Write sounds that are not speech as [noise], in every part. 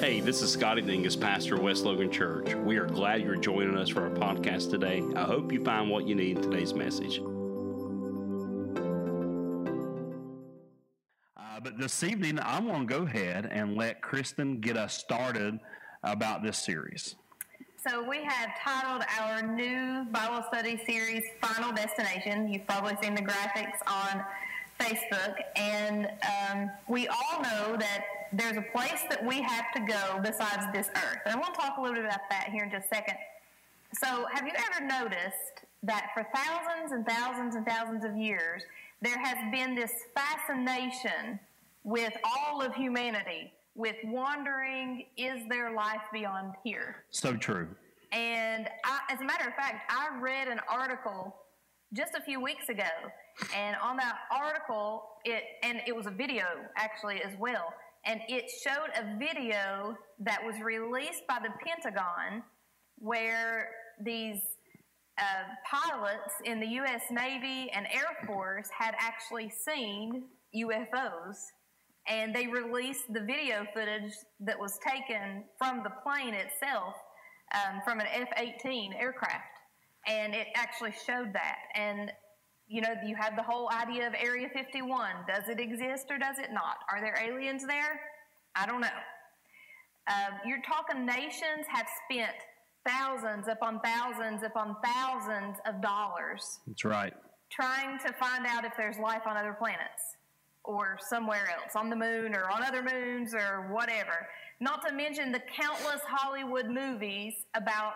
Hey, this is Scotty Dingus, pastor of West Logan Church. We are glad you're joining us for our podcast today. I hope you find what you need in today's message. Uh, but this evening, I want to go ahead and let Kristen get us started about this series. So we have titled our new Bible study series Final Destination. You've probably seen the graphics on Facebook, and um, we all know that there's a place that we have to go besides this earth. And I want to talk a little bit about that here in just a second. So, have you ever noticed that for thousands and thousands and thousands of years, there has been this fascination with all of humanity, with wondering, is there life beyond here? So true. And I, as a matter of fact, I read an article just a few weeks ago, and on that article, it and it was a video actually as well, and it showed a video that was released by the Pentagon where these uh, pilots in the U.S. Navy and Air Force had actually seen UFOs, and they released the video footage that was taken from the plane itself um, from an F 18 aircraft. And it actually showed that. And, you know, you have the whole idea of Area 51. Does it exist or does it not? Are there aliens there? I don't know. Uh, you're talking nations have spent thousands upon thousands upon thousands of dollars. That's right. Trying to find out if there's life on other planets or somewhere else, on the moon or on other moons or whatever. Not to mention the countless Hollywood movies about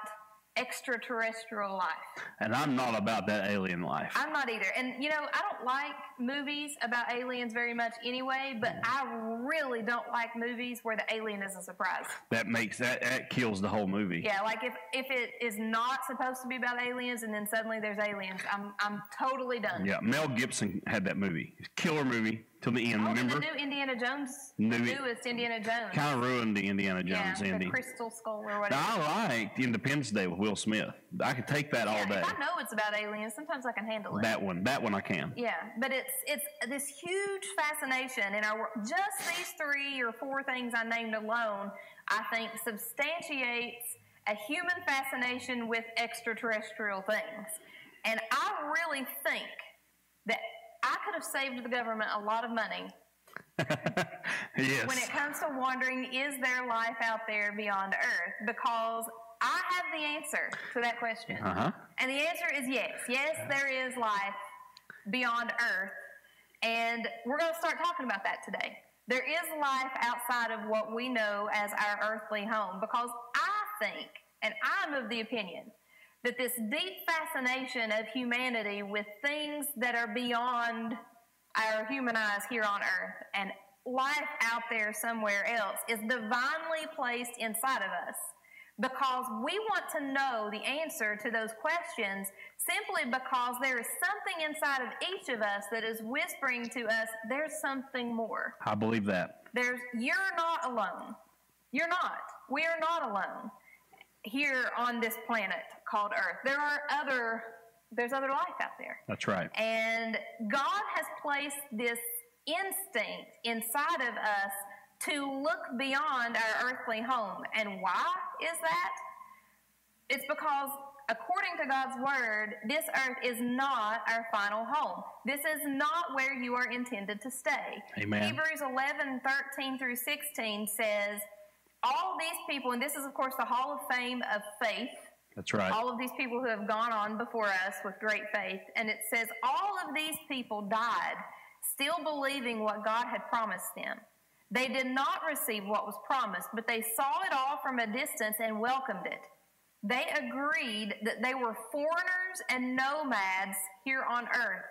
extraterrestrial life. And I'm not about that alien life. I'm not either. And you know, I don't like movies about aliens very much anyway, but I really don't like movies where the alien is a surprise. That makes that that kills the whole movie. Yeah, like if if it is not supposed to be about aliens and then suddenly there's aliens, I'm I'm totally done. Yeah, Mel Gibson had that movie. Killer movie till the end. Oh, remember? the new Indiana Jones, New- the newest Indiana Jones. Kind of ruined the Indiana Jones yeah, ending. the Crystal Skull or whatever. Now, I liked Independence Day with Will Smith. I could take that all Yeah, day. If I know it's about aliens, sometimes I can handle it. That one, that one I can. Yeah, but it's it's this huge fascination in our world. Just these three or four things I named alone, I think substantiates a human fascination with extraterrestrial things. And I really think that I could have saved the government a lot of money [laughs] yes. when it comes to wondering is there life out there beyond Earth? Because I have the answer to that question. Uh huh. And the answer is yes. Yes, there is life beyond Earth. And we're going to start talking about that today. There is life outside of what we know as our earthly home because I think, and I'm of the opinion, that this deep fascination of humanity with things that are beyond our human eyes here on earth and life out there somewhere else is divinely placed inside of us because we want to know the answer to those questions simply because there is something inside of each of us that is whispering to us there's something more. I believe that. There's you're not alone. You're not. We are not alone here on this planet called Earth. There are other there's other life out there. That's right. And God has placed this instinct inside of us to look beyond our earthly home. And why is that? It's because, according to God's word, this earth is not our final home. This is not where you are intended to stay. Amen. Hebrews 11 13 through 16 says, All these people, and this is, of course, the Hall of Fame of faith That's right. all of these people who have gone on before us with great faith. And it says, all of these people died still believing what God had promised them. They did not receive what was promised, but they saw it all from a distance and welcomed it. They agreed that they were foreigners and nomads here on earth.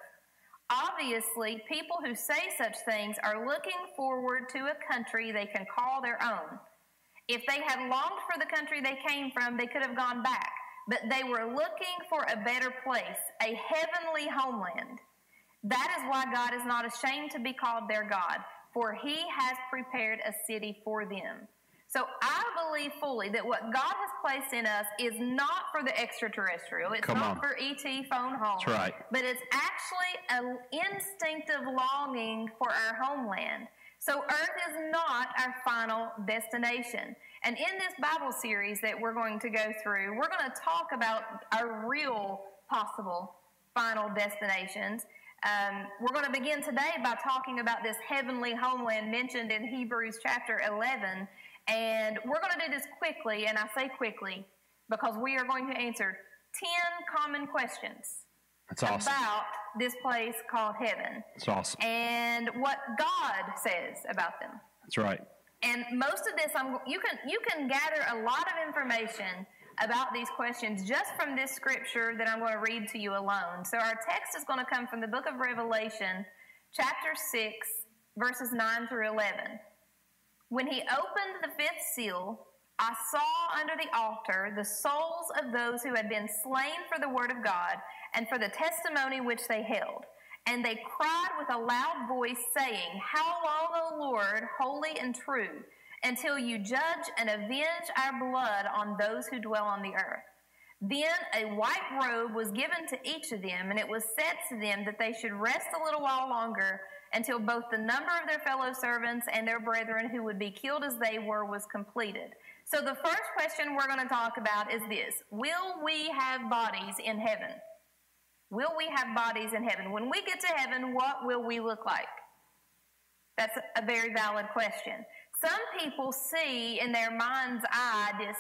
Obviously, people who say such things are looking forward to a country they can call their own. If they had longed for the country they came from, they could have gone back. But they were looking for a better place, a heavenly homeland. That is why God is not ashamed to be called their God, for he has prepared a city for them. So I believe fully that what God has placed in us is not for the extraterrestrial. It's Come not on. for ET phone home. That's right. But it's actually an instinctive longing for our homeland. So, Earth is not our final destination. And in this Bible series that we're going to go through, we're going to talk about our real possible final destinations. Um, we're going to begin today by talking about this heavenly homeland mentioned in Hebrews chapter 11. And we're going to do this quickly, and I say quickly because we are going to answer 10 common questions That's awesome. about this place called heaven That's awesome. and what God says about them. That's right. And most of this, I'm, you can you can gather a lot of information about these questions just from this scripture that I'm going to read to you alone. So our text is going to come from the book of Revelation, chapter six, verses nine through eleven. When he opened the fifth seal, I saw under the altar the souls of those who had been slain for the word of God and for the testimony which they held. And they cried with a loud voice, saying, How long, O Lord, holy and true, until you judge and avenge our blood on those who dwell on the earth? Then a white robe was given to each of them, and it was said to them that they should rest a little while longer until both the number of their fellow servants and their brethren who would be killed as they were was completed. So the first question we're going to talk about is this Will we have bodies in heaven? Will we have bodies in heaven? When we get to heaven, what will we look like? That's a very valid question. Some people see in their mind's eye this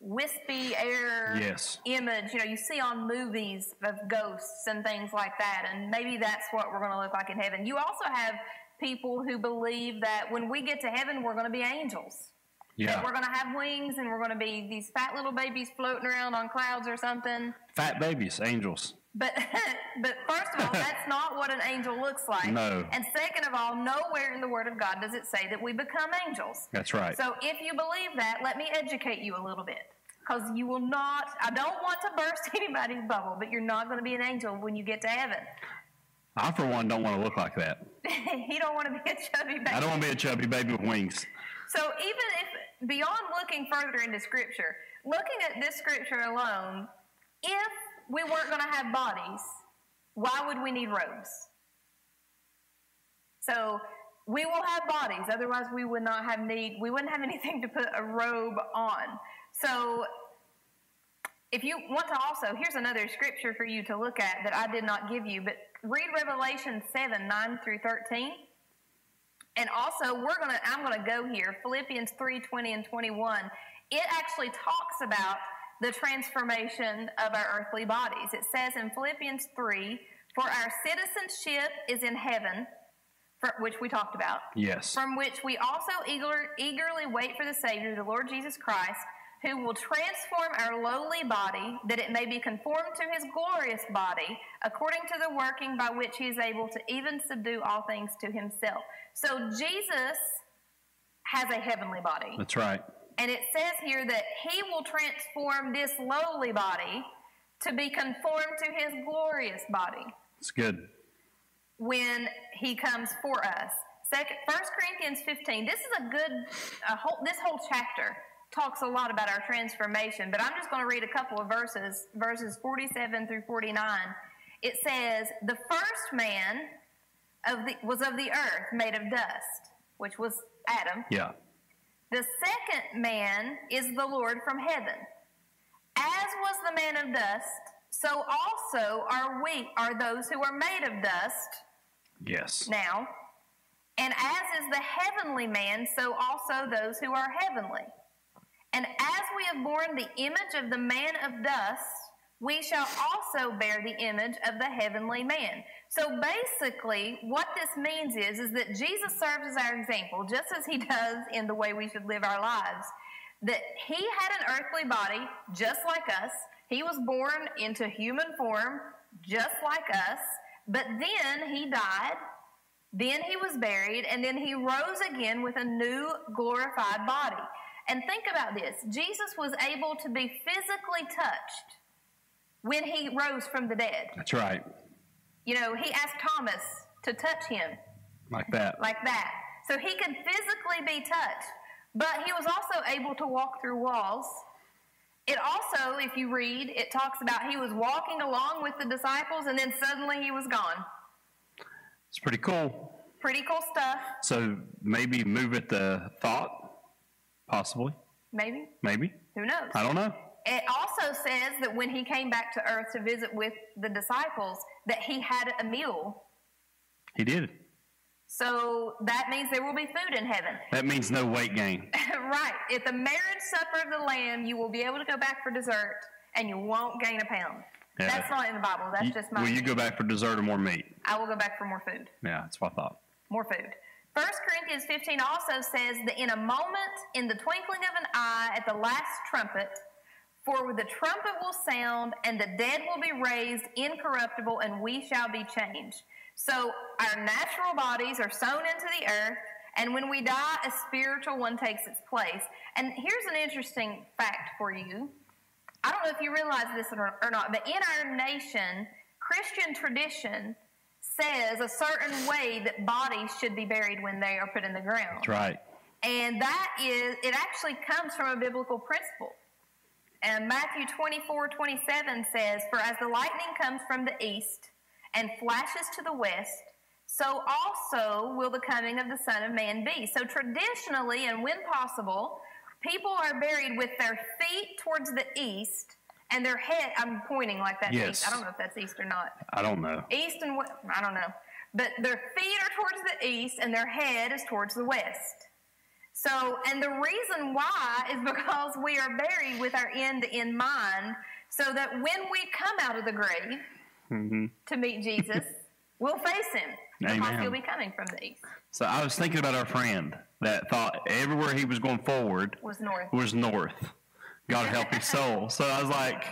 wispy air Yes. image, you know, you see on movies of ghosts and things like that, and maybe that's what we're going to look like in heaven. You also have people who believe that when we get to heaven, we're going to be angels. That Yeah. we're going to have wings and we're going to be these fat little babies floating around on clouds or something. Fat babies, angels. But [laughs] but first of all, [laughs] that's not what an angel looks like. No. And second of all, nowhere in the Word of God does it say that we become angels. That's right. So if you believe that, let me educate you a little bit. Because you will not, I don't want to [laughs] burst anybody's bubble, but you're not going to be an angel when you get to heaven. I, for one, don't want to look like that. you don't want to be a chubby baby. I don't want to be a chubby baby with wings. So even if beyond looking further into scripture, looking at this scripture alone, if we weren't going to have bodies, why would we need robes? So we will have bodies, otherwise we would not have need we wouldn't have anything to put a robe on. So if you want to also, here's another scripture for you to look at that I did not give you, but read Revelation 7, 9 through 13. And also, we're gonna I'm gonna go here, Philippians 3, 20 and 21. It actually talks about the transformation of our earthly bodies. It says in Philippians 3, for our citizenship is in heaven, for, which we talked about, Yes. from which we also eager, eagerly wait for the Savior, the Lord Jesus Christ, who will transform our lowly body that it may be conformed to his glorious body, according to the working by which he is able to even subdue all things to himself. So Jesus has a heavenly body. That's right. And it says here that he will transform this lowly body to be conformed to his glorious body It's good. when he comes for us. Second, 1 Corinthians 15. This is a good, a whole, this whole chapter talks a lot about our transformation, but I'm just going to read a couple of verses, verses 47 through 49. It says, The first man of the, was of the earth, made of dust, which was Adam. Yeah. The second man is the Lord from heaven. As was the man of dust, so also are we, are those who are made of dust Yes. now. And as is the heavenly man, so also those who are heavenly. And as we have borne the image of the man of dust, we shall also bear the image of the heavenly man. So basically, what this means is, is that Jesus serves as our example, just as he does in the way we should live our lives. That he had an earthly body, just like us. He was born into human form, just like us. But then he died, then he was buried, and then he rose again with a new glorified body. And think about this Jesus was able to be physically touched when he rose from the dead. That's right. You know, he asked Thomas to touch him Like that. like that. So he could physically be touched, but he was also able to walk through walls. It also, if you read, it talks about he was walking along with the disciples and then suddenly he was gone. It's pretty cool. pretty cool stuff. So maybe move it the thought, possibly, Maybe. maybe. Who knows? I don't know. It also says that when he came back to earth to visit with the disciples, that he had a meal. He did. So that means there will be food in heaven. That means no weight gain. [laughs] right. At the marriage supper of the Lamb, you will be able to go back for dessert and you won't gain a pound. Yeah. That's not in the Bible. That's You- just my. will you go back for dessert or more meat? I will go back for more food. Yeah, that's what I thought. More food. 1 Corinthians 15 also says that in a moment, in the twinkling of an eye, at the last trumpet, for the trumpet will sound, and the dead will be raised incorruptible, and we shall be changed. So our natural bodies are sown into the earth, and when we die, a spiritual one takes its place. And here's an interesting fact for you. I don't know if you realize this or or not, but in our nation, Christian tradition says a certain way that bodies should be buried when they are put in the ground. That's right. And that is, it actually comes from a biblical principle. And Matthew 24, 27 says, For as the lightning comes from the east and flashes to the west, so also will the coming of the Son of Man be. So traditionally, and when possible, people are buried with their feet towards the east and their head, I'm pointing like that. Yes. east. I don't know if that's east or not. I don't know. East and west, I don't know. But their feet are towards the east and their head is towards the west. So, and the reason why is because we are buried with our end in mind, so that when we come out of the grave mm-hmm. to meet Jesus, [laughs] we'll face him because Amen. he'll be coming from the east. So I was thinking about our friend that thought everywhere he was going forward Was north. was north. God help his soul. So I was like,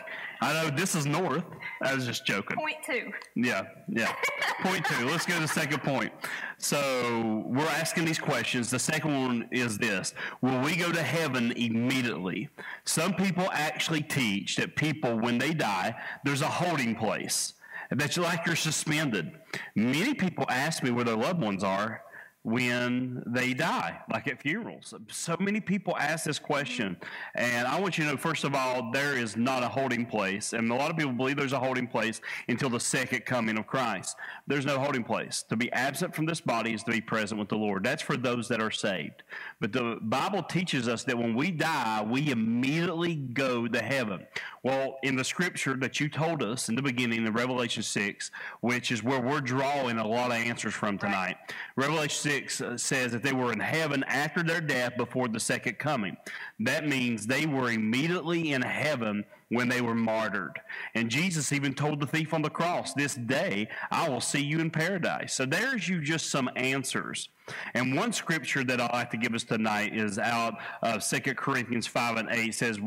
I know this is north. I was just joking. Point two. Yeah, yeah. point two. Let's go to the second point. So we're asking these questions. The second one is this Will we go to heaven immediately? Some people actually teach that people, when they die, there's a holding place. That you like you're suspended. Many people ask me where their loved ones are when they die, like at funerals. So many people ask this question. And I want you to know, first of all, there is not a holding place. And a lot of people believe there's a holding place until the second coming of Christ. There's no holding place. To be absent from this body is to be present with the Lord. That's for those that are saved. But the Bible teaches us that when we die, we immediately go to heaven. Well, in the scripture that you told us in the beginning in Revelation 6, which is where we're drawing a lot of answers from tonight, Revelation 6 uh, says that they were in heaven after their death before the second coming. That means they were immediately in heaven when they were martyred. And Jesus even told the thief on the cross, This day I will see you in paradise. So there's you just some answers. And one scripture that I'd like to give us tonight is out of 2 Corinthians 5 and 8 says,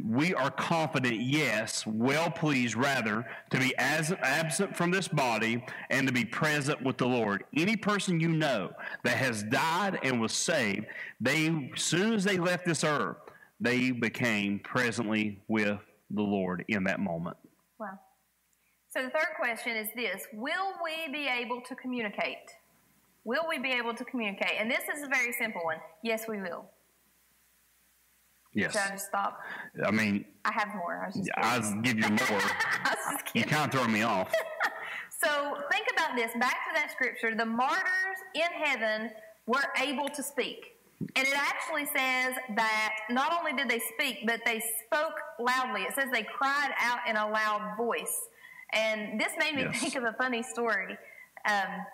We are confident, yes, well pleased rather, to be as absent from this body and to be present with the Lord. Any person you know that has died and was saved, they as soon as they left this earth, they became presently with the Lord in that moment. Wow. So the third question is this Will we be able to communicate? Will we be able to communicate? And this is a very simple one. Yes, we will. Yes. Should I just stop? I mean, I have more. I was just kidding. I'll give you more. [laughs] I was just You kind of throw me off. [laughs] So think about this. Back to that scripture. The martyrs in heaven were able to speak. And it actually says that not only did they speak, but they spoke loudly. It says they cried out in a loud voice. And this made me Yes. think of a funny story. Um,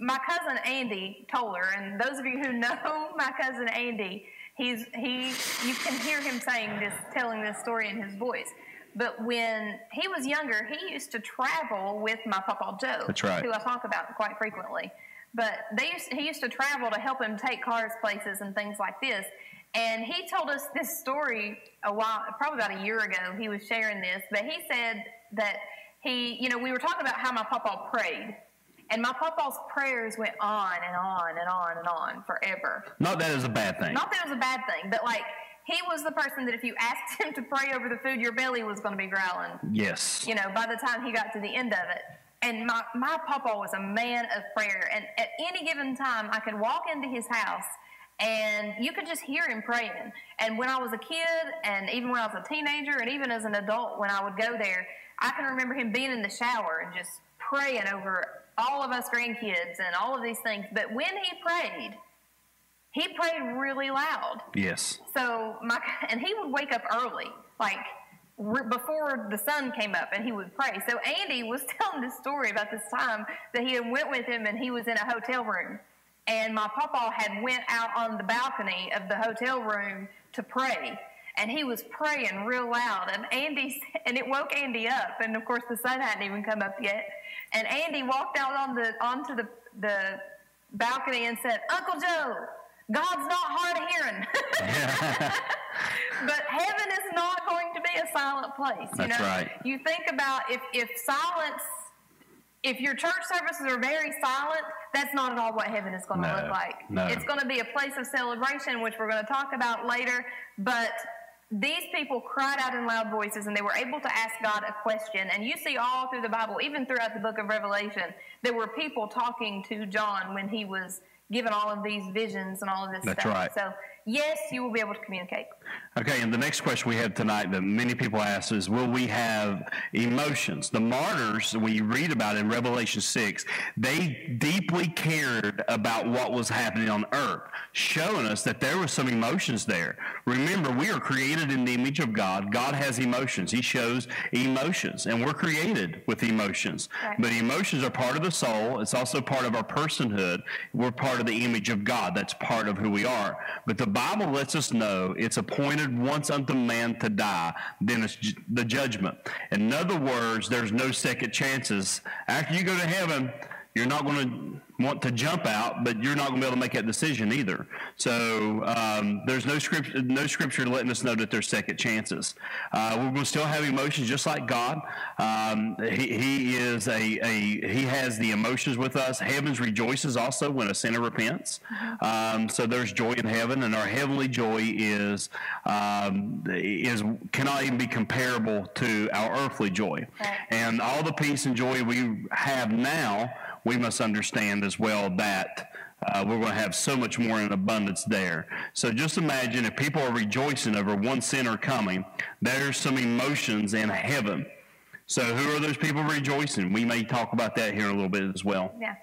my cousin Andy Toller, and those of you who know [laughs] my cousin Andy, he's he you can hear him saying this, telling this story in his voice. But when he was younger, he used to travel with my Papa Joe, right. who I talk about quite frequently. But they used, he used to travel to help him take cars places and things like this. And he told us this story a while, probably about a year ago. He was sharing this, but he said that he, you know, we were talking about how my papa prayed, and my papa's prayers went on and on and on and on forever. Not that is a bad thing. Not that it was a bad thing, but like he was the person that if you asked him to pray over the food, your belly was going to be growling Yes. you know, by the time he got to the end of it. And my, my papa was a man of prayer. And at any given time, I could walk into his house and you could just hear him praying. And when I was a kid, and even when I was a teenager, and even as an adult, when I would go there, I can remember him being in the shower and just praying over all of us grandkids and all of these things. But when he prayed, he prayed really loud. Yes. So my [laughs] and he would wake up early, like before the sun came up, and he would pray. So Andy was [laughs] telling this story about this time that he had went with him, and he was in a hotel room, and my papa had went out on the balcony of the hotel room to pray. And he was praying real loud, and Andy, and it woke Andy up. And of course, the sun hadn't even come up yet. And Andy walked out on the onto the the balcony and said, "Uncle Joe, God's not hard of hearing." [laughs] [laughs] but heaven is not going to be a silent place. You That's know, right. you think about if if silence, if your church services are very silent, that's not at all what heaven is going to No, look like. no. It's going to be a place of celebration, which we're going to talk about later. But these people cried out in loud voices and they were able to ask God a question. And you see all through the Bible, even throughout the book of Revelation, there were people talking to John when he was given all of these visions and all of this That's stuff. right. So, yes, you will be able to communicate. Okay, and the next question we have tonight that many people ask is Will we have emotions? The martyrs we read about in Revelation 6, they deeply cared about what was happening on earth, showing us that there were some emotions there. Remember, we are created in the image of God. God has emotions, He shows emotions, and we're created with emotions. Right. But emotions are part of the soul, it's also part of our personhood. We're part of the image of God, that's part of who we are. But the Bible lets us know it's appointed once unto man to die, then it's the judgment. In other words, there's no second chances. After you go to heaven, you're not going to want to jump out, but you're not going to be able to make that decision either. So um, there's no scripture, no scripture letting us know that there's second chances. Uh, we're going to still have emotions just like God. Um, he, he is a, a he has the emotions with us. Heavens rejoices also when a sinner repents. Um, so there's joy in heaven, and our heavenly joy is um, is cannot even be comparable to our earthly joy. And all the peace and joy we have now, we must understand as well that uh, we're going to have so much more in abundance there. So just imagine if people are rejoicing over one sinner coming, there's some emotions in heaven. So who are those people rejoicing? We may talk about that here a little bit as well. Yeah.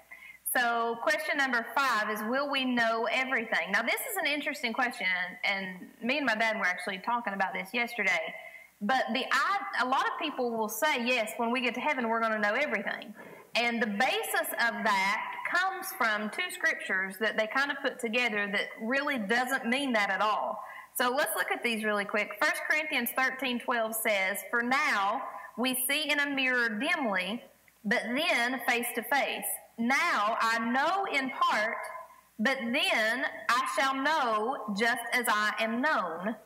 So, question number five is Will we know everything? Now, this is an interesting question, and, and me and my dad were actually talking about this yesterday. But the I, a lot of people will say, yes, when we get to heaven, we're going to know everything. And the basis of that comes from two scriptures that they kind of put together that really doesn't mean that at all. So let's look at these really quick. 1 Corinthians 13 12 says, For now we see in a mirror dimly, but then face to face. Now I know in part, but then I shall know just as I am known.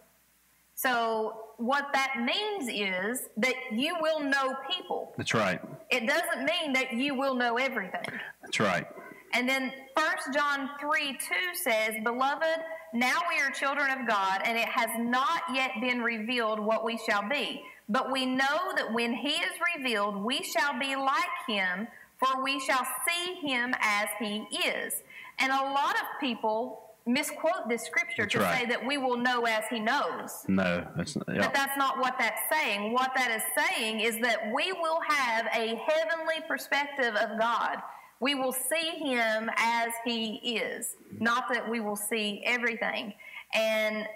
So, what that means is that you will know people. That's right. It doesn't mean that you will know everything. That's right. And then 1 John 3 2 says, Beloved, now we are children of God, and it has not yet been revealed what we shall be. But we know that when he is revealed, we shall be like him, for we shall see him as he is. And a lot of people misquote this scripture That's to right. say that we will know as he knows. No, that's not. Yeah. But that's not what that's saying. What that is saying is that we will have a heavenly perspective of God. We will see him as he is, not that we will see everything. And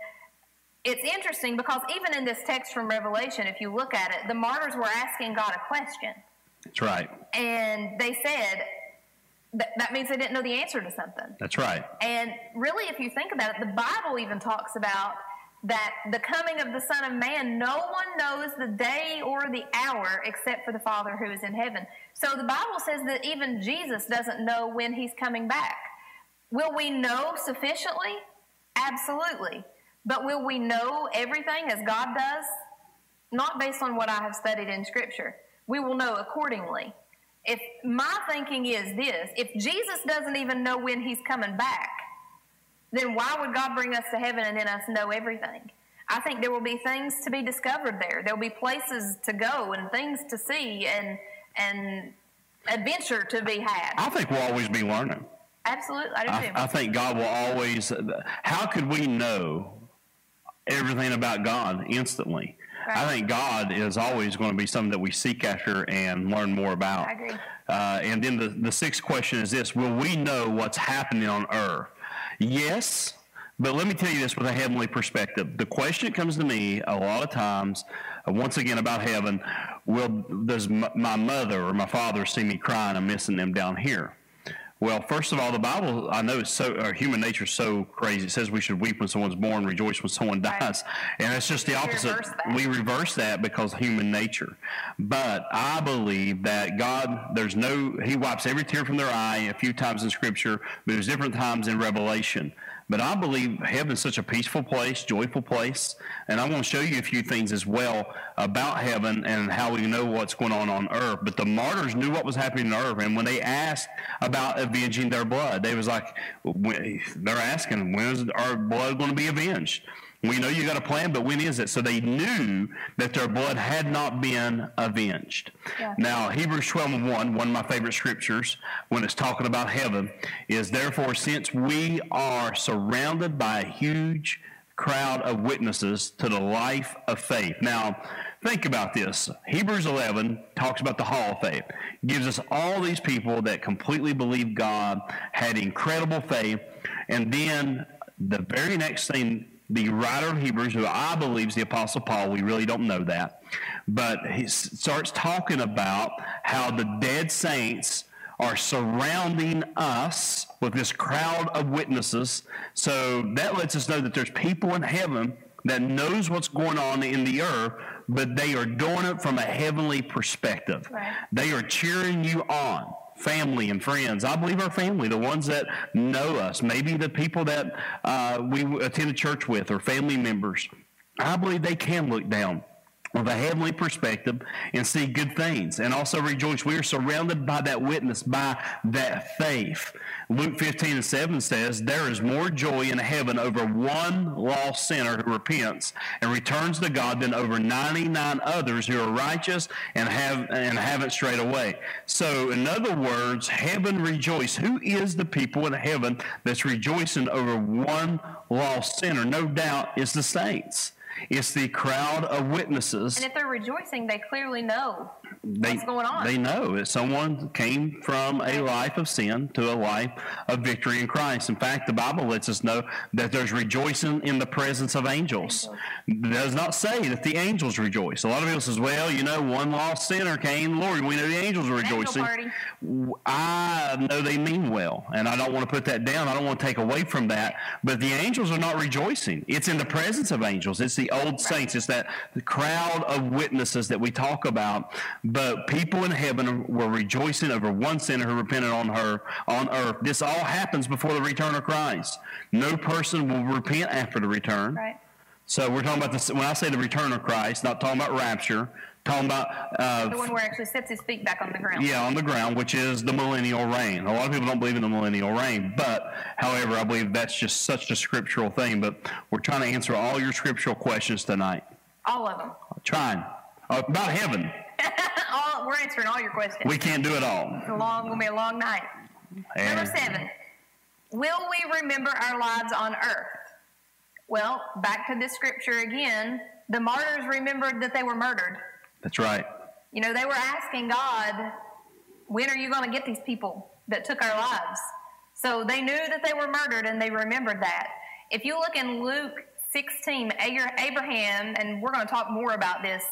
it's interesting because even in this text from Revelation, if you look at it, the martyrs were asking God a question. That's right. And they said, that, that means they didn't know the answer to something. That's right. And really, if you think about it, the Bible even talks about that the coming of the Son of Man, no one knows the day or the hour except for the Father who is in heaven. So the Bible says that even Jesus doesn't know when he's coming back. Will we know sufficiently? Absolutely. But will we know everything as God does? Not based on what I have studied in Scripture. We will know accordingly. If my thinking is this, if Jesus doesn't even know when he's coming back, then why would God bring us to heaven and then us know everything? I think there will be things to be discovered there. There'll be places to go and things to see and and adventure to be had. I think we'll always be learning. Absolutely, I do I. I think God will always. How could we know everything about God instantly? I think God is always going to be something that we seek after and learn more about. I agree. Uh, and then the, the sixth question is this Will we know what's happening on earth? Yes, but let me tell you this with a heavenly perspective. The question comes to me a lot of times, uh, once again about heaven, will does my mother or my father see me crying? I'm missing them down here. Well, first of all, the Bible I know is so our human nature is so crazy. It says we should weep when someone's born, rejoice when someone Right. dies, and it's just the opposite. reverse that. We reverse that because human nature. But I believe that God, there's no, He wipes every tear from their eye a few times in Scripture, but there's different times in Revelation. But I believe heaven's such a peaceful place, joyful place, and I want to show you a few things as well about heaven and how we know what's going on on earth. But the martyrs knew what was happening on earth, and when they asked about avenging their blood, they was like, they're asking, when is our blood going to be avenged? We know you got a plan, but when is it? So they knew that their blood had not been avenged. Yeah. Now, Hebrews 12 and 1, one of my favorite scriptures, when it's talking about heaven, is therefore, since we are surrounded by a huge crowd of witnesses to the life of faith. Now, think about this. Hebrews 11 talks about the hall of faith, gives us all these people that completely believed God, had incredible faith, and then the very next thing, the writer of Hebrews, who I believe is the Apostle Paul, we really don't know that, but he starts talking about how the dead saints are surrounding us with this crowd of witnesses. So that lets us know that there's people in heaven that knows what's going on in the earth, but they are doing it from a heavenly perspective. Right. They are cheering you on. Family and friends. I believe our family, the ones that know us, maybe the people that uh, we attend a church with or family members. I believe they can look down with a heavenly perspective and see good things and also rejoice. We are surrounded by that witness, by that faith. Luke 15 and 7 says, There is more joy in heaven over one lost sinner who repents and returns to God than over 99 others who are righteous and have and haven't strayed away. So, in other words, heaven rejoice. Who is the people in heaven that's rejoicing over one lost sinner? No doubt it's the saints. It's the crowd of witnesses. And if they're rejoicing, they clearly know They, what's going on. They know that someone came from a life of sin to a life of victory in Christ. In fact, the Bible lets us know that there's rejoicing in the presence of angels. It does not say that the angels rejoice. A lot of people says, well, you know, one lost sinner came, Lord, we know the angels are Angel rejoicing. party. I know they mean well, and I don't want to put that down. I don't want to take away from that. But the angels are not rejoicing. It's in the presence of angels. It's the old saints. It's that the crowd of witnesses that we talk about. But people in heaven were rejoicing over one sinner who repented on her on earth. This all happens before the return of Christ. No person will repent after the return. Right. So we're talking about this. When I say the return of Christ, not talking about rapture. Talking about uh, The one where actually sets his feet back on the ground. yeah, on the ground, which is the millennial reign. A lot of people don't believe in the millennial reign, but however, I believe that's just such a scriptural thing. But we're trying to answer all your scriptural questions tonight. All of them. Trying uh, about heaven. [laughs] all, we're answering all your questions. We can't do it all. It's a long, gonna be a long night. Number seven. Will we remember our lives on earth? Well, back to this scripture again. The martyrs remembered that they were murdered. That's right. You know, they were asking God, when are you going to get these people that took our lives? So they knew that they were murdered and they remembered that. If you look in Luke 16, Abraham, and we're going to talk more about this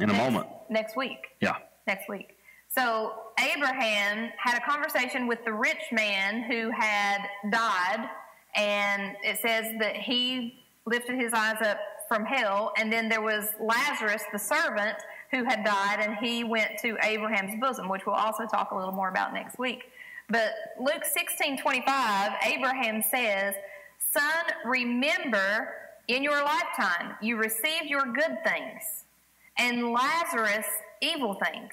In a moment. next week. Yeah. Next week. So Abraham had a conversation with the rich man who had died, and it says that he lifted his eyes up from hell, and then there was Lazarus, the servant, who had died, and he went to Abraham's bosom, which we'll also talk a little more about next week. But Luke 16 25, Abraham says, Son, remember in your lifetime you received your good things, and Lazarus evil things.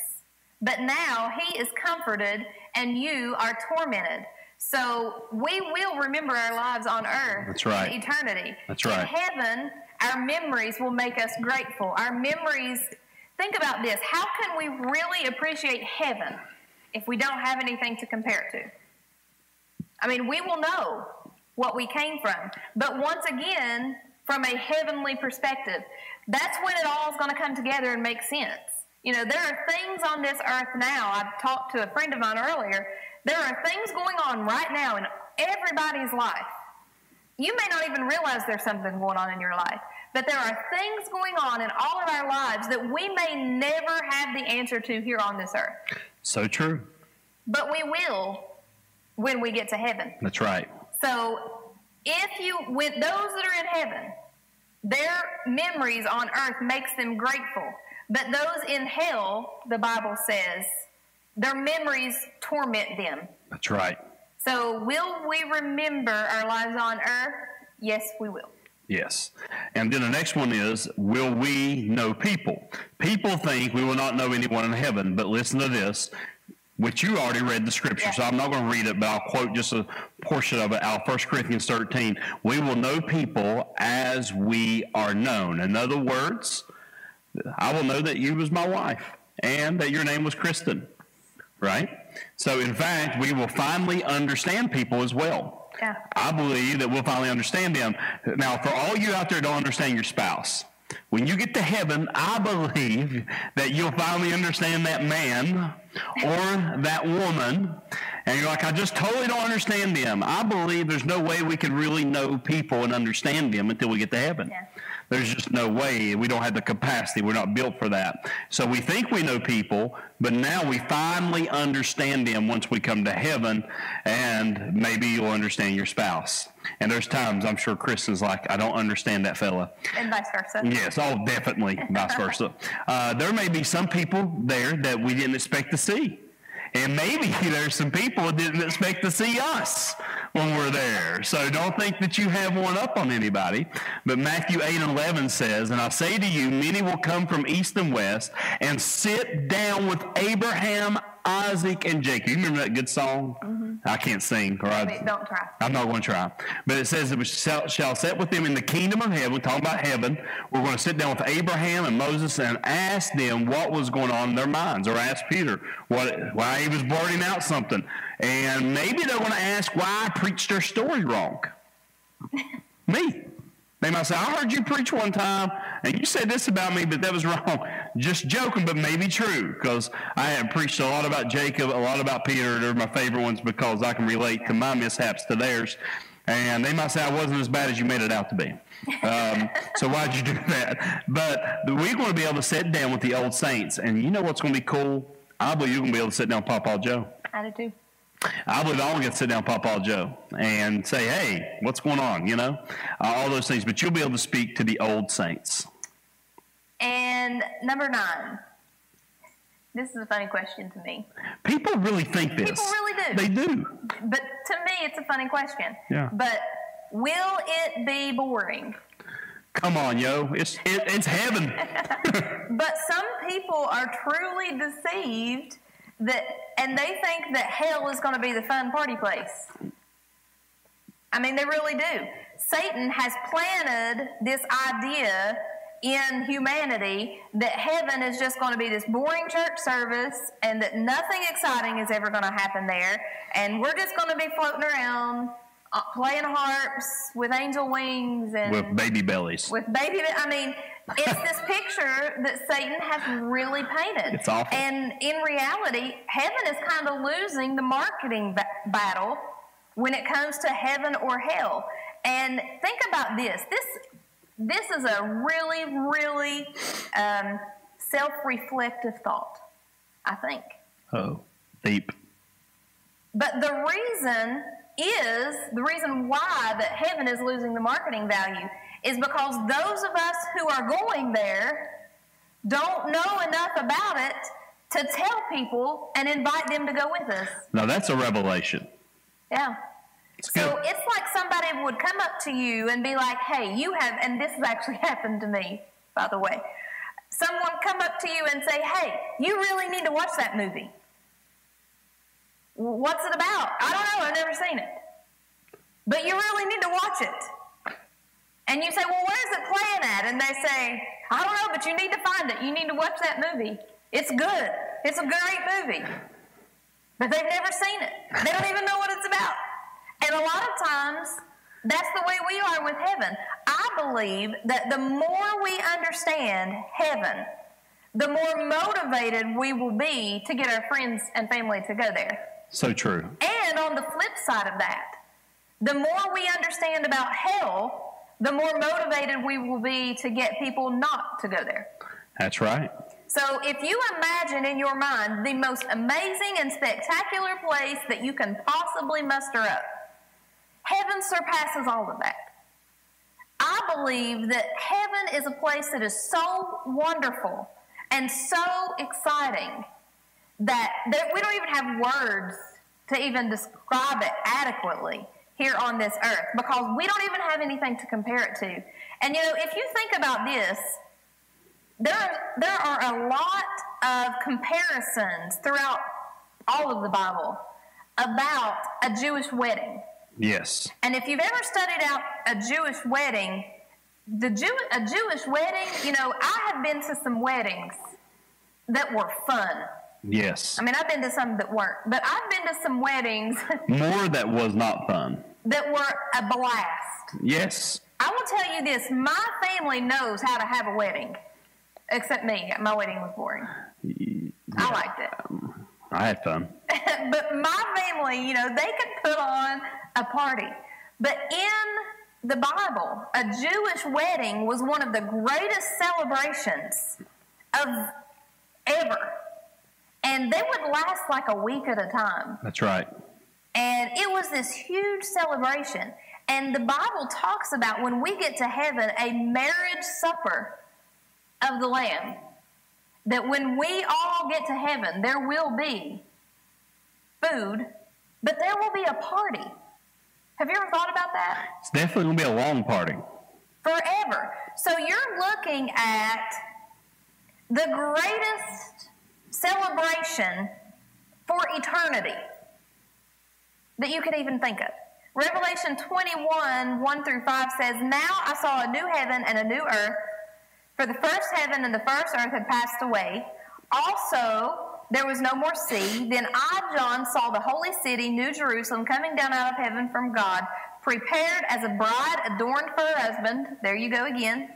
But now he is comforted, and you are tormented. So we will remember our lives on earth That's right. in eternity. That's right. In heaven, our memories will make us grateful. Our memories, think about this. How can we really appreciate heaven if we don't have anything to compare it to? I mean, we will know what we came from. But once again, from a heavenly perspective, that's when it all is going to come together and make sense. You know, there are things on this earth now. I talked to a friend of mine earlier. There are things going on right now in everybody's life. You may not even realize there's something going on in your life, but there are things going on in all of our lives that we may never have the answer to here on this earth. So true. But we will when we get to heaven. That's right. So if you, with those that are in heaven, their memories on earth makes them grateful. But those in hell, the Bible says, their memories torment them. That's right. So will we remember our lives on earth? Yes, we will. Yes. And then the next one is, will we know people? People think we will not know anyone in heaven, but listen to this which you already read the scripture, yeah. so I'm not going to read it, but I'll quote just a portion of it out 1 Corinthians 13. We will know people as we are known. In other words, I will know that you was my wife and that your name was Kristen, right? So, in fact, we will finally understand people as well. I believe that we'll finally understand them. Now, for all you out there don't understand your spouse, when you get to heaven, I believe that you'll finally understand that man or that woman. And you're like, I just totally don't understand them. I believe there's no way we can really know people and understand them until we get to heaven. Yeah. There's just no way. We don't have the capacity. We're not built for that. So we think we know people, but now we finally understand them once we come to heaven, and maybe you'll understand your spouse. And there's times I'm sure Chris is like, I don't understand that fella. And vice versa. Yes, oh, definitely vice versa. [laughs] Uh, there may be some people there that we didn't expect to see. And maybe there's some people that didn't expect to see us when we're there. So don't think that you have one up on anybody. But Matthew 8 and 11 says, And I say to you, many will come from east and west and sit down with Abraham, Isaac, and Jacob. You remember that good song? Mm-hmm. I can't sing. Or I, don't try. I'm not going to try. But it says, it shall, shall sit with them in the kingdom of heaven. We're talking about heaven. We're going to sit down with Abraham and Moses and ask them what was going on in their minds, or ask Peter what, why he was blurting out something. And maybe they're going to ask why I preached their story wrong. [laughs] Me. They might say, I heard you preach one time, and you said this about me, but that was wrong. Just joking, but maybe true, because I have preached a lot about Jacob, a lot about Peter. They're my favorite ones because I can relate to my mishaps to theirs. And they might say I wasn't as bad as you made it out to be. Um, [laughs] so why'd you do that? But we're going to be able to sit down with the old saints. And you know what's going to be cool? I believe you're going to be able to sit down with Papa Joe. I do. I want to get to sit down Papa Joe and say, hey, what's going on, you know? Uh, all those things. But you'll be able to speak to the old saints. And number nine. This is a funny question to me. People really think this. People really do. They do. But to me, it's a funny question. Yeah. But will it be boring? Come on, yo. It's, it, it's heaven. [laughs] [laughs] but some people are truly deceived that and they think that hell is going to be the fun party place. I mean, they really do. Satan has planted this idea in humanity that heaven is just going to be this boring church service and that nothing exciting is ever going to happen there and we're just going to be floating around uh, playing harps with angel wings and with baby bellies with baby i mean it's this picture that Satan has really painted. It's awful. And in reality, heaven is kind of losing the marketing battle when it comes to heaven or hell. And think about this. This this is a really, really um, self-reflective thought. I think. Oh, deep. But the reason is the reason why that heaven is losing the marketing value is because those of us who are going there don't know enough about it to tell people and invite them to go with us. Now that's a revelation. Yeah. It's so it's like somebody would come up to you and be like, hey, you have, and this has actually [laughs] happened to me, by the way. Someone come up to you and say, hey, you really need to watch that movie. What's it about? I don't know, I've never seen it. But you really need to watch it. And you say, well, where's it playing at? And they say, I don't know, but you need to find it. You need to watch that movie. It's good. It's a great movie. But they've never seen it. They don't even know what it's about. And a lot of times, that's the way we are with heaven. I believe that the more we understand heaven, the more motivated we will be to get our friends and family to go there. So true. And on the flip side of that, the more we understand about hell, the more motivated we will be to get people not to go there. That's right. So if you imagine in your mind the most amazing and spectacular place that you can possibly muster up, heaven surpasses all of that. I believe that heaven is a place that is so wonderful and so exciting that, that we don't even have words to even describe it adequately here on this earth because we don't even have anything to compare it to. And you know, if you think about this, there, there are a lot of comparisons throughout all of the Bible about a Jewish wedding. Yes. And if you've ever studied out a Jewish wedding, the Jew, a Jewish wedding, you know, I have been to some weddings that were fun. Yes. I mean, I've been to some that weren't, but I've been to some weddings [laughs] More that was not fun. That were a blast. Yes. I will tell you this my family knows how to have a wedding, except me. My wedding was boring. I liked it. Um, I had fun. [laughs] but my family, you know, they could put on a party. But in the Bible, a Jewish wedding was one of the greatest celebrations of ever. And they would last like a week at a time. That's right. And it was this huge celebration. And the Bible talks about when we get to heaven, a marriage supper of the Lamb. That when we all get to heaven, there will be food, but there will be a party. Have you ever thought about that? It's definitely going to be a long party. Forever. So you're looking at the greatest celebration for eternity that you could even think of. Revelation 21, 1 through 5 says, Now I saw a new heaven and a new earth, for the first heaven and the first earth had passed away. Also, there was no more sea. Then I, John, saw the holy city, New Jerusalem, coming down out of heaven from God, prepared as a bride adorned for her husband. There you go again.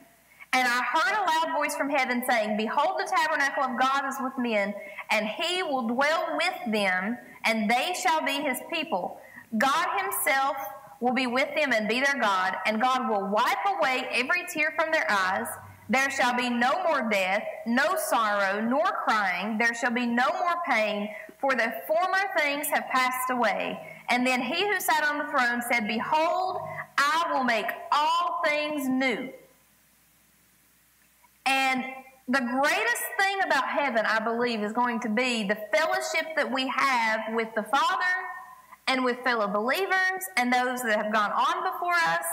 And I heard a loud voice from heaven saying, Behold, the tabernacle of God is with men, and he will dwell with them, and they shall be his people. God himself will be with them and be their God, and God will wipe away every tear from their eyes. There shall be no more death, no sorrow, nor crying. There shall be no more pain, for the former things have passed away. And then he who sat on the throne said, Behold, I will make all things new. And the greatest thing about heaven, I believe, is going to be the fellowship that we have with the Father and with fellow believers and those that have gone on before us.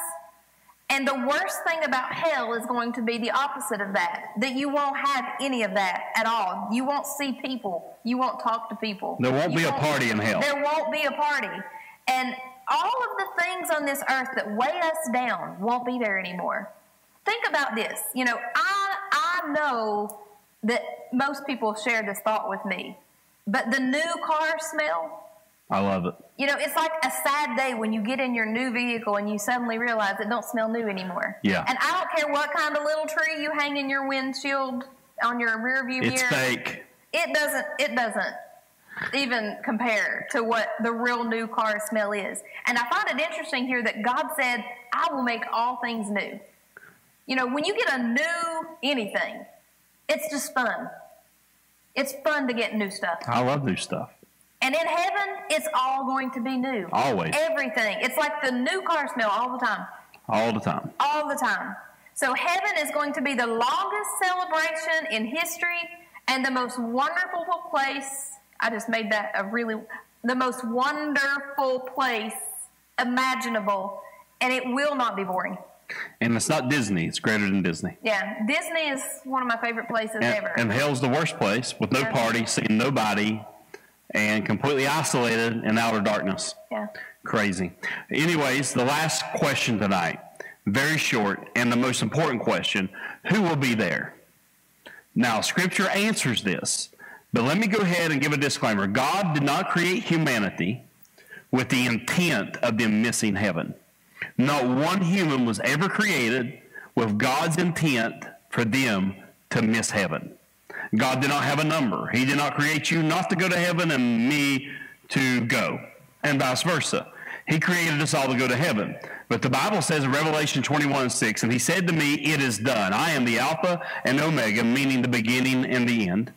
And the worst thing about hell is going to be the opposite of that that you won't have any of that at all. You won't see people, you won't talk to people. There won't You be a party in hell. There won't be a party. And all of the things on this earth that weigh us down won't be there anymore. Think about this. You know, I, I know that most people share this thought with me, but the new car smell, I love it. you know, it's like a sad day when you get in your new vehicle and you suddenly realize it don't smell new anymore. Yeah. And I don't care what kind of little tree you hang in your windshield on your rear view It's mirror. fake. It doesn't. It doesn't even compare to what the real new car smell is. And I find it interesting here that God said, "I will make all things new." You know, when you get a new anything, it's just fun. It's fun to get new stuff. I love new stuff. And in heaven, it's all going to be new. Always. Everything. It's like the new car smell all the time. All the time. All the time. So heaven is going to be the longest celebration in history and the most wonderful place. I just made that a really, the most wonderful place imaginable. And it will not be boring. And it's not Disney. It's greater than Disney. Yeah, Disney is one of my favorite places And, ever. and hell's the worst place with no Yeah. party, seeing nobody, and completely isolated in outer darkness. yeah. Crazy. Anyways, the last question tonight, very short, and the most important question who will be there? Now, Scripture answers this, but let me go ahead and give a disclaimer. God did not create humanity with the intent of them missing heaven. Not one human was ever created with God's intent for them to miss heaven. God did not have a number. He did not create you not to go to heaven and me to go, and vice versa. He created us all to go to heaven. But the Bible says in Revelation 21 6, and he said to me, It is done. I am the Alpha and Omega, meaning the beginning and the end.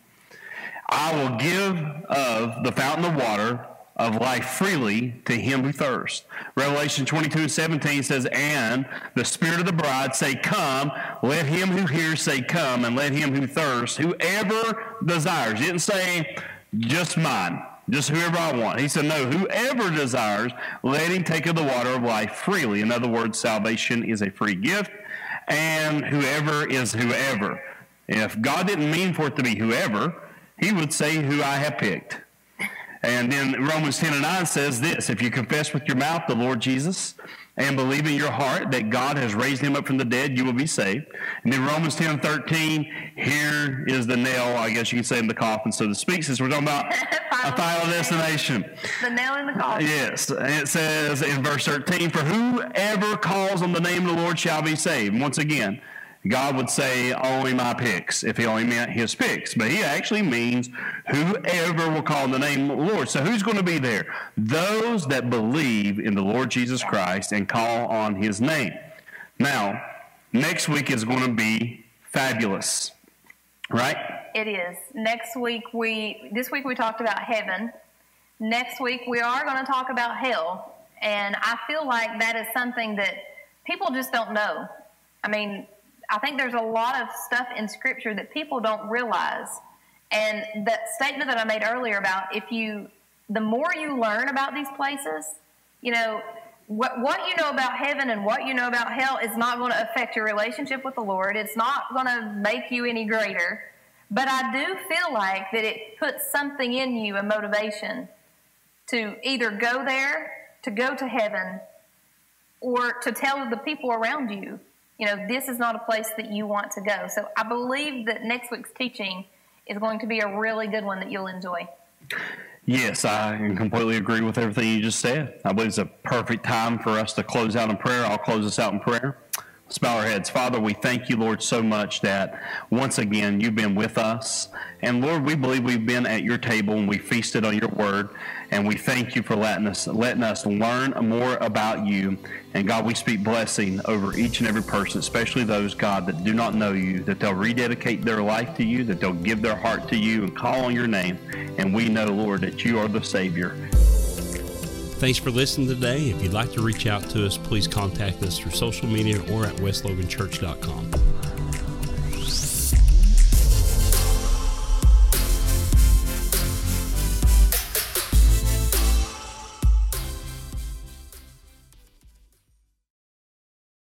I will give of the fountain of water of life freely to him who thirsts. Revelation 22 and 17 says, And the Spirit of the bride say, Come, let him who hears say, Come, and let him who thirsts, whoever desires. He didn't say, Just mine, just whoever I want. He said, No, whoever desires, let him take of the water of life freely. In other words, salvation is a free gift, and whoever is whoever. If God didn't mean for it to be whoever, he would say, Who I have picked. And then Romans 10 and 9 says this If you confess with your mouth the Lord Jesus and believe in your heart that God has raised him up from the dead, you will be saved. And then Romans 10 13, here is the nail, I guess you could say, in the coffin, so to speak, since we're talking about [laughs] a final destination. The nail in the coffin. Yes. And it says in verse 13, For whoever calls on the name of the Lord shall be saved. Once again, God would say only my picks if he only meant his picks. But he actually means whoever will call on the name of the Lord. So who's going to be there? Those that believe in the Lord Jesus Christ and call on his name. Now, next week is going to be fabulous, right? It is. Next week we this week we talked about heaven. Next week we are going to talk about hell. And I feel like that is something that people just don't know. I mean, I think there's a lot of stuff in Scripture that people don't realize. And that statement that I made earlier about if you, the more you learn about these places, you know, what, what you know about heaven and what you know about hell is not going to affect your relationship with the Lord. It's not going to make you any greater. But I do feel like that it puts something in you, a motivation, to either go there, to go to heaven, or to tell the people around you you know, this is not a place that you want to go. So I believe that next week's teaching is going to be a really good one that you'll enjoy. Yes, I completely agree with everything you just said. I believe it's a perfect time for us to close out in prayer. I'll close us out in prayer. Let's bow our heads. Father, we thank you, Lord, so much that once again you've been with us. And Lord, we believe we've been at your table and we feasted on your word. And we thank you for letting us, letting us learn more about you. And God, we speak blessing over each and every person, especially those, God, that do not know you, that they'll rededicate their life to you, that they'll give their heart to you and call on your name. And we know, Lord, that you are the Savior. Thanks for listening today. If you'd like to reach out to us, please contact us through social media or at westloganchurch.com.